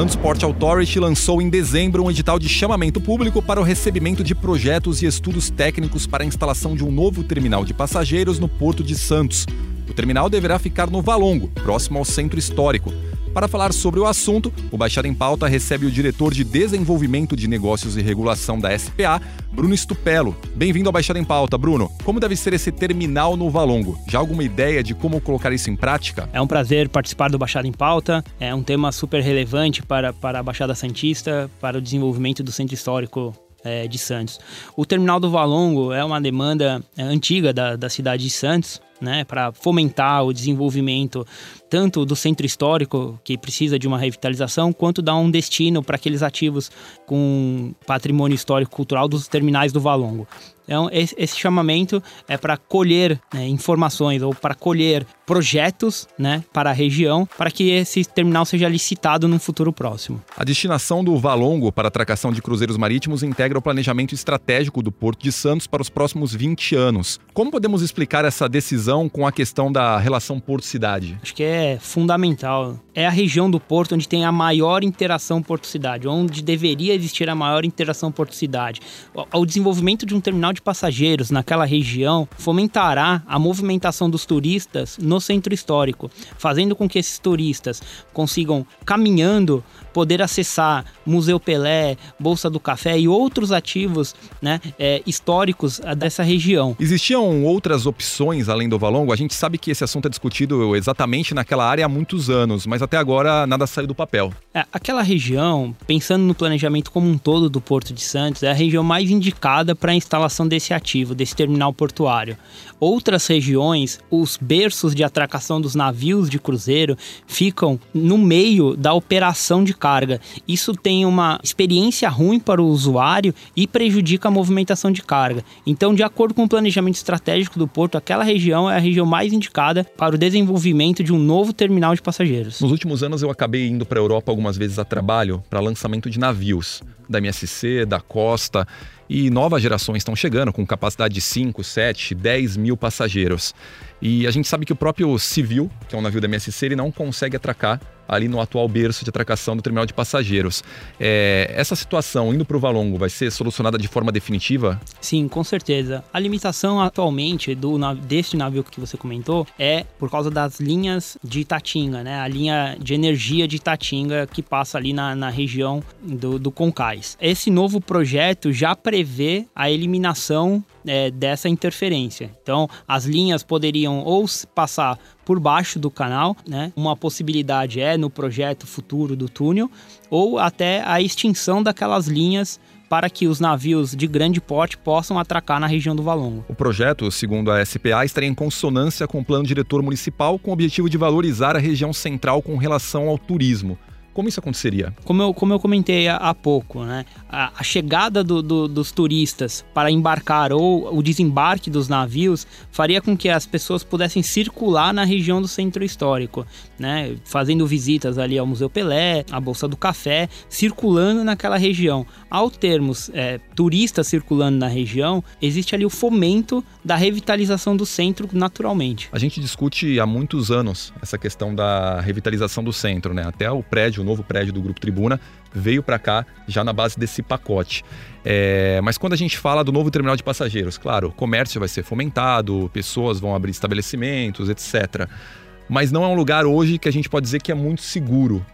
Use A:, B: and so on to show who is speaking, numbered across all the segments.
A: Santos Port Authority lançou em dezembro um edital de chamamento público para o recebimento de projetos e estudos técnicos para a instalação de um novo terminal de passageiros no Porto de Santos. O terminal deverá ficar no Valongo, próximo ao centro histórico. Para falar sobre o assunto, o Baixada em Pauta recebe o diretor de Desenvolvimento de Negócios e Regulação da SPA, Bruno Stupello. Bem-vindo ao Baixada em Pauta, Bruno. Como deve ser esse terminal no Valongo? Já alguma ideia de como colocar isso em prática?
B: É um prazer participar do Baixada em Pauta. É um tema super relevante para, para a Baixada Santista, para o desenvolvimento do Centro Histórico é, de Santos. O terminal do Valongo é uma demanda é, antiga da, da cidade de Santos. Né, para fomentar o desenvolvimento tanto do centro histórico, que precisa de uma revitalização, quanto dar um destino para aqueles ativos com patrimônio histórico cultural dos terminais do Valongo. Então, esse, chamamento é para colher né, informações ou para colher projetos né, para a região, para que esse terminal seja licitado num futuro próximo.
A: A destinação do Valongo para a atracação de cruzeiros marítimos integra o planejamento estratégico do Porto de Santos para os próximos 20 anos. Como podemos explicar essa decisão com a questão da relação porto-cidade?
B: Acho que é fundamental. É a região do porto onde tem a maior interação porto-cidade, onde deveria existir a maior interação porto-cidade. O, desenvolvimento de um terminal de passageiros naquela região fomentará a movimentação dos turistas no centro histórico, fazendo com que esses turistas consigam, caminhando, poder acessar Museu Pelé, Bolsa do Café e outros ativos né, é, históricos ah, dessa região.
A: Existiam outras opções além do Valongo? A gente sabe que esse assunto é discutido exatamente naquela área há muitos anos, mas até agora nada saiu do papel.
B: É, aquela região, pensando no planejamento como um todo do Porto de Santos, é a região mais indicada para a instalação desse ativo, desse terminal portuário. Outras regiões, os berços de atracação dos navios de cruzeiro ficam no meio da operação de carga. Isso tem uma experiência ruim para o usuário e prejudica a movimentação de carga. Então, de acordo com o planejamento estratégico do porto, aquela região é a região mais indicada para o desenvolvimento de um novo terminal de passageiros.
A: Nos últimos anos eu acabei indo para a Europa algumas vezes a trabalho para lançamento de navios da MSC, da Costa e novas gerações estão chegando com capacidade de 5, 7, 10 mil passageiros. E a gente sabe que o próprio Civil, que é um navio da MSC, ele não consegue atracar ali no atual berço de atracação do terminal de passageiros. É, essa situação indo para o Valongo vai ser solucionada de forma definitiva?
B: Sim, com certeza. A limitação atualmente do deste navio que você comentou é por causa das linhas de Itatinga, né? A linha de energia de Itatinga que passa ali na, na região do, do Concais. Esse novo projeto já prevê a eliminação é, dessa interferência. Então, as linhas poderiam ou passar por baixo do canal, né? Uma possibilidade é no projeto futuro do túnel, ou até a extinção daquelas linhas para que os navios de grande porte possam atracar na região do Valongo.
A: O projeto, segundo a SPA, estaria em consonância com o plano diretor municipal com o objetivo de valorizar a região central com relação ao turismo. Como isso aconteceria?
B: Como eu, como eu comentei há, pouco, né? A, a chegada do, do, dos turistas para embarcar ou o desembarque dos navios faria com que as pessoas pudessem circular na região do centro histórico, né? Fazendo visitas ali ao Museu Pelé, à Bolsa do Café, circulando naquela região. Ao termos é, turistas circulando na região, existe ali o fomento da revitalização do centro naturalmente.
A: A gente discute há muitos anos essa questão da revitalização do centro, né? Até o prédio, o novo prédio do Grupo Tribuna, veio para cá já na base desse pacote. É, mas quando a gente fala do novo terminal de passageiros, claro, o comércio vai ser fomentado, pessoas vão abrir estabelecimentos, etc. Mas não é um lugar hoje que a gente pode dizer que é muito seguro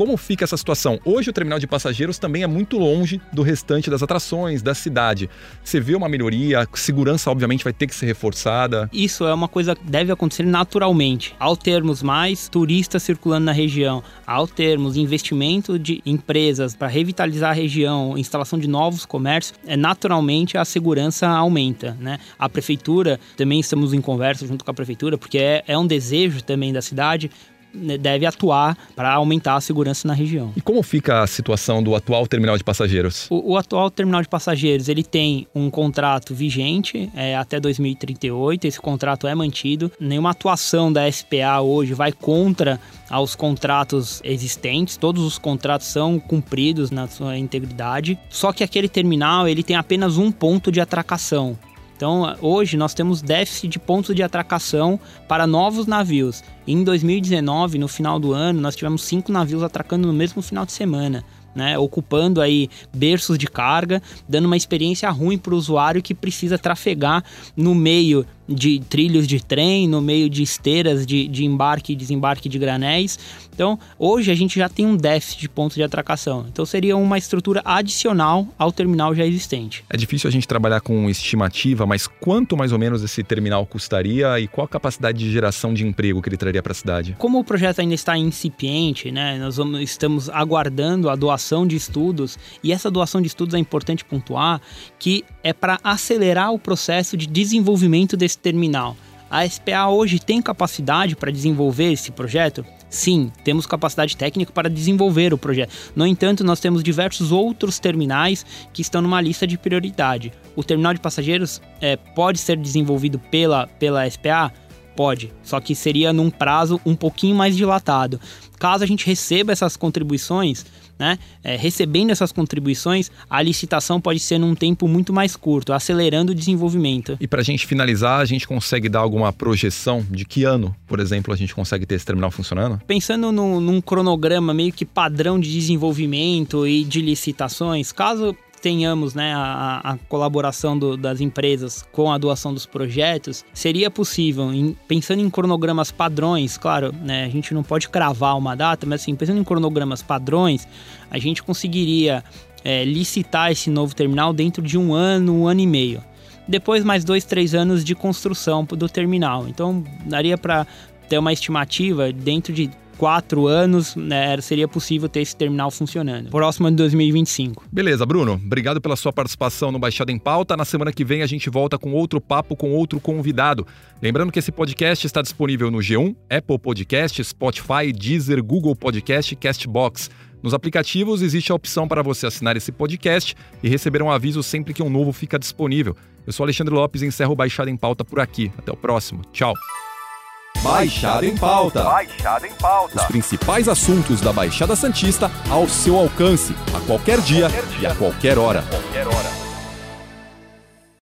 A: como fica essa situação? Hoje o terminal de passageiros também é muito longe do restante das atrações, da cidade. Você vê uma melhoria, a segurança obviamente vai ter que ser reforçada.
B: Isso é uma coisa que deve acontecer naturalmente. Ao termos mais turistas circulando na região, ao termos investimento de empresas para revitalizar a região, instalação de novos comércios, é, naturalmente a segurança aumenta. Né? A prefeitura, também estamos em conversa junto com a prefeitura, porque é, é um desejo também da cidade deve atuar para aumentar a segurança na região.
A: E como fica a situação do atual terminal de passageiros?
B: O, o atual terminal de passageiros ele tem um contrato vigente é, até 2038. Esse contrato é mantido. Nenhuma atuação da SPA hoje vai contra aos contratos existentes. Todos os contratos são cumpridos na sua integridade. Só que aquele terminal ele tem apenas um ponto de atracação. Então, hoje nós temos déficit de pontos de atracação para novos navios. Em 2019, no final do ano, nós tivemos cinco navios atracando no mesmo final de semana. Né, ocupando aí berços de carga, dando uma experiência ruim para o usuário que precisa trafegar no meio de trilhos de trem, no meio de esteiras de, de embarque e desembarque de granéis. Então, hoje a gente já tem um déficit de pontos de atracação. Então, seria uma estrutura adicional ao terminal já existente.
A: É difícil a gente trabalhar com estimativa, mas quanto mais ou menos esse terminal custaria e qual a capacidade de geração de emprego que ele traria para a cidade?
B: Como o projeto ainda está incipiente, né, nós vamos, estamos aguardando a doação de estudos e essa doação de estudos é importante pontuar que é para acelerar o processo de desenvolvimento desse terminal. A SPA hoje tem capacidade para desenvolver esse projeto? Sim, temos capacidade técnica para desenvolver o projeto. No entanto, nós temos diversos outros terminais que estão numa lista de prioridade. O terminal de passageiros é, pode ser desenvolvido pela, pela SPA? Pode, só que seria num prazo um pouquinho mais dilatado. Caso a gente receba essas contribuições, né, é, recebendo essas contribuições, a licitação pode ser num tempo muito mais curto, acelerando o desenvolvimento.
A: E para a gente finalizar, a gente consegue dar alguma projeção de que ano, por exemplo, a gente consegue ter esse terminal funcionando?
B: Pensando no, num cronograma meio que padrão de desenvolvimento e de licitações, caso tenhamos né, a, a colaboração do, das empresas com a doação dos projetos, seria possível, em, pensando em cronogramas padrões, claro, né, a gente não pode cravar uma data, mas assim, pensando em cronogramas padrões, a gente conseguiria é, licitar esse novo terminal dentro de um ano, um ano e meio. Depois, mais dois, três anos de construção do terminal. Então, daria para ter uma estimativa dentro de quatro anos, né, seria possível ter esse terminal funcionando. Próximo de 2025.
A: Beleza, Bruno. Obrigado pela sua participação no Baixada em Pauta. Na semana que vem a gente volta com outro papo com outro convidado. Lembrando que esse podcast está disponível no G1, Apple Podcast, Spotify, Deezer, Google Podcast e Castbox. Nos aplicativos existe a opção para você assinar esse podcast e receber um aviso sempre que um novo fica disponível. Eu sou Alexandre Lopes e encerro o Baixada em Pauta por aqui. Até o próximo. Tchau.
C: Baixada em Pauta. Baixada em Pauta. Os principais assuntos da Baixada Santista ao seu alcance, a qualquer dia, qualquer dia. e a qualquer hora. Qualquer hora.